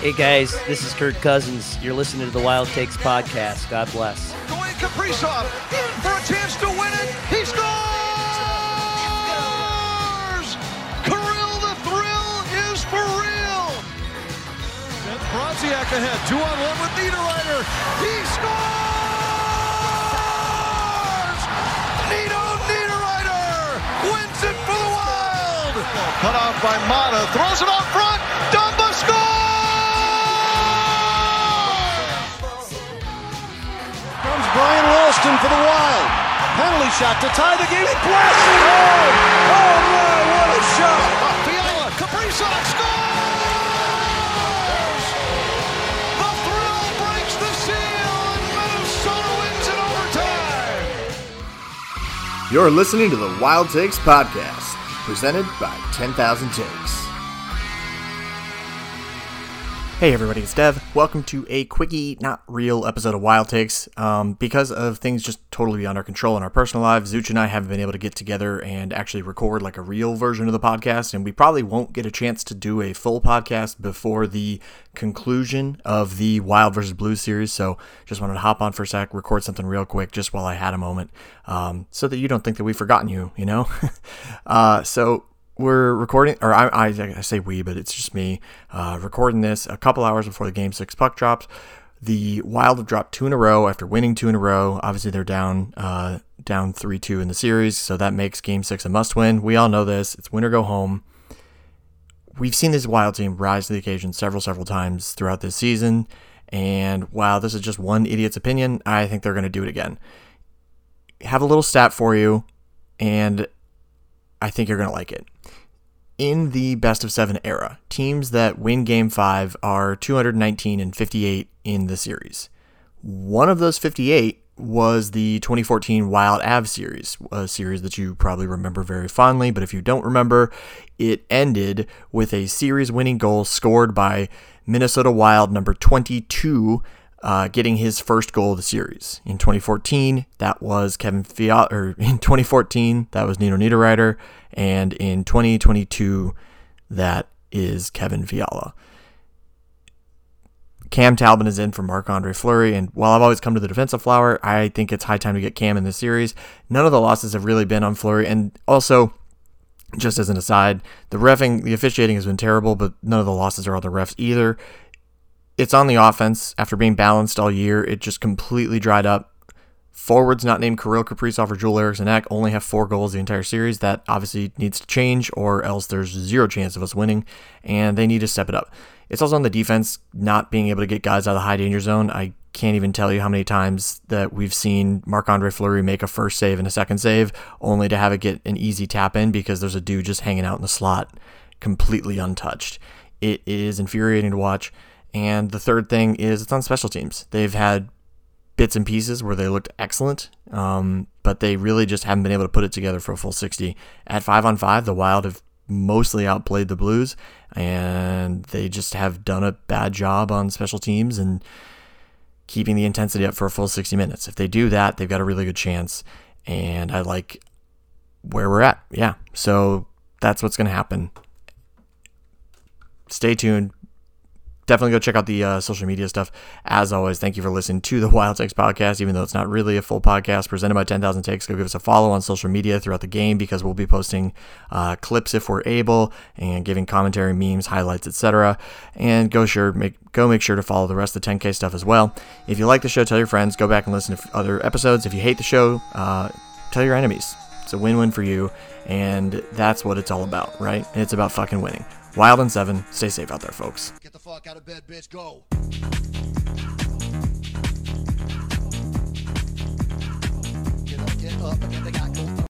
Hey guys, this is Kirk Cousins. You're listening to the Wild Takes podcast. God bless. Going Kaprizov in for a chance to win it. He scores! Kirill the thrill is for real. Sends Brodziak ahead. Two on one with Niederreiter. He scores! Nino Niederreiter wins it for the Wild. Cut off by Mata. Throws it up front. For the Wild. Penalty shot to tie the game. He blasts it home. Oh my, what a shot! Fiala, Kaprizov scores! The thrill breaks the seal and Minnesota wins in overtime. You're listening to the Wild Takes Podcast, presented by 10,000 Takes. Hey everybody, it's Dev. Welcome to a quickie, not real episode of Wild Takes. Um, because of things just totally beyond our control in our personal lives, Zuch and I haven't been able to get together and actually record like a real version of the podcast, and we probably won't get a chance to do a full podcast before the conclusion of the Wild versus Blue series. So just wanted to hop on for a sec, record something real quick just while I had a moment, um, so that you don't think that we've forgotten you, you know? uh, so we're recording, or I, I, I say we, but it's just me, uh, recording this a couple hours before the game six puck drops. The Wild have dropped two in a row after winning two in a row. Obviously, they're down, uh, down three two in the series, so that makes Game Six a must win. We all know this. It's win or go home. We've seen this Wild team rise to the occasion several, several times throughout this season, and while this is just one idiot's opinion, I think they're going to do it again. Have a little stat for you, and I think you're going to like it in the best of seven era, teams that win game five are 219 and 58 in the series. One of those 58 was the 2014 Wild Av series, a series that you probably remember very fondly, but if you don't remember, it ended with a series winning goal scored by Minnesota Wild number 22 uh, getting his first goal of the series. In 2014, that was Kevin Fiala, or in 2014, that was Nino Niederreiter, and in 2022, that is Kevin Fiala. Cam Talbot is in for Marc Andre Fleury, and while I've always come to the defensive flower, I think it's high time to get Cam in this series. None of the losses have really been on Fleury, and also, just as an aside, the refing, the officiating has been terrible, but none of the losses are on the refs either. It's on the offense. After being balanced all year, it just completely dried up. Forwards not named Kirill Kaprizov or Joel Eriksson Ek only have four goals the entire series. That obviously needs to change, or else there's zero chance of us winning, and they need to step it up. It's also on the defense not being able to get guys out of the high danger zone. I can't even tell you how many times that we've seen Marc Andre Fleury make a first save and a second save, only to have it get an easy tap in because there's a dude just hanging out in the slot, completely untouched. It is infuriating to watch. And the third thing is it's on special teams. They've had bits and pieces where they looked excellent, um, but they really just haven't been able to put it together for a full 60. At five on five, the Wild have mostly outplayed the Blues, and they just have done a bad job on special teams and keeping the intensity up for a full 60 minutes. If they do that, they've got a really good chance. And I like where we're at. Yeah. So that's what's going to happen. Stay tuned definitely go check out the uh, social media stuff. As always, thank you for listening to the Wild Takes podcast, even though it's not really a full podcast presented by 10,000 Takes. Go give us a follow on social media throughout the game because we'll be posting uh, clips if we're able and giving commentary, memes, highlights, etc. And go sure make go make sure to follow the rest of the 10K stuff as well. If you like the show, tell your friends. Go back and listen to other episodes. If you hate the show, uh, tell your enemies. It's a win-win for you, and that's what it's all about, right? It's about fucking winning. Wild and seven. Stay safe out there, folks. Get the fuck out of bed, bitch. Go. Get up, get up.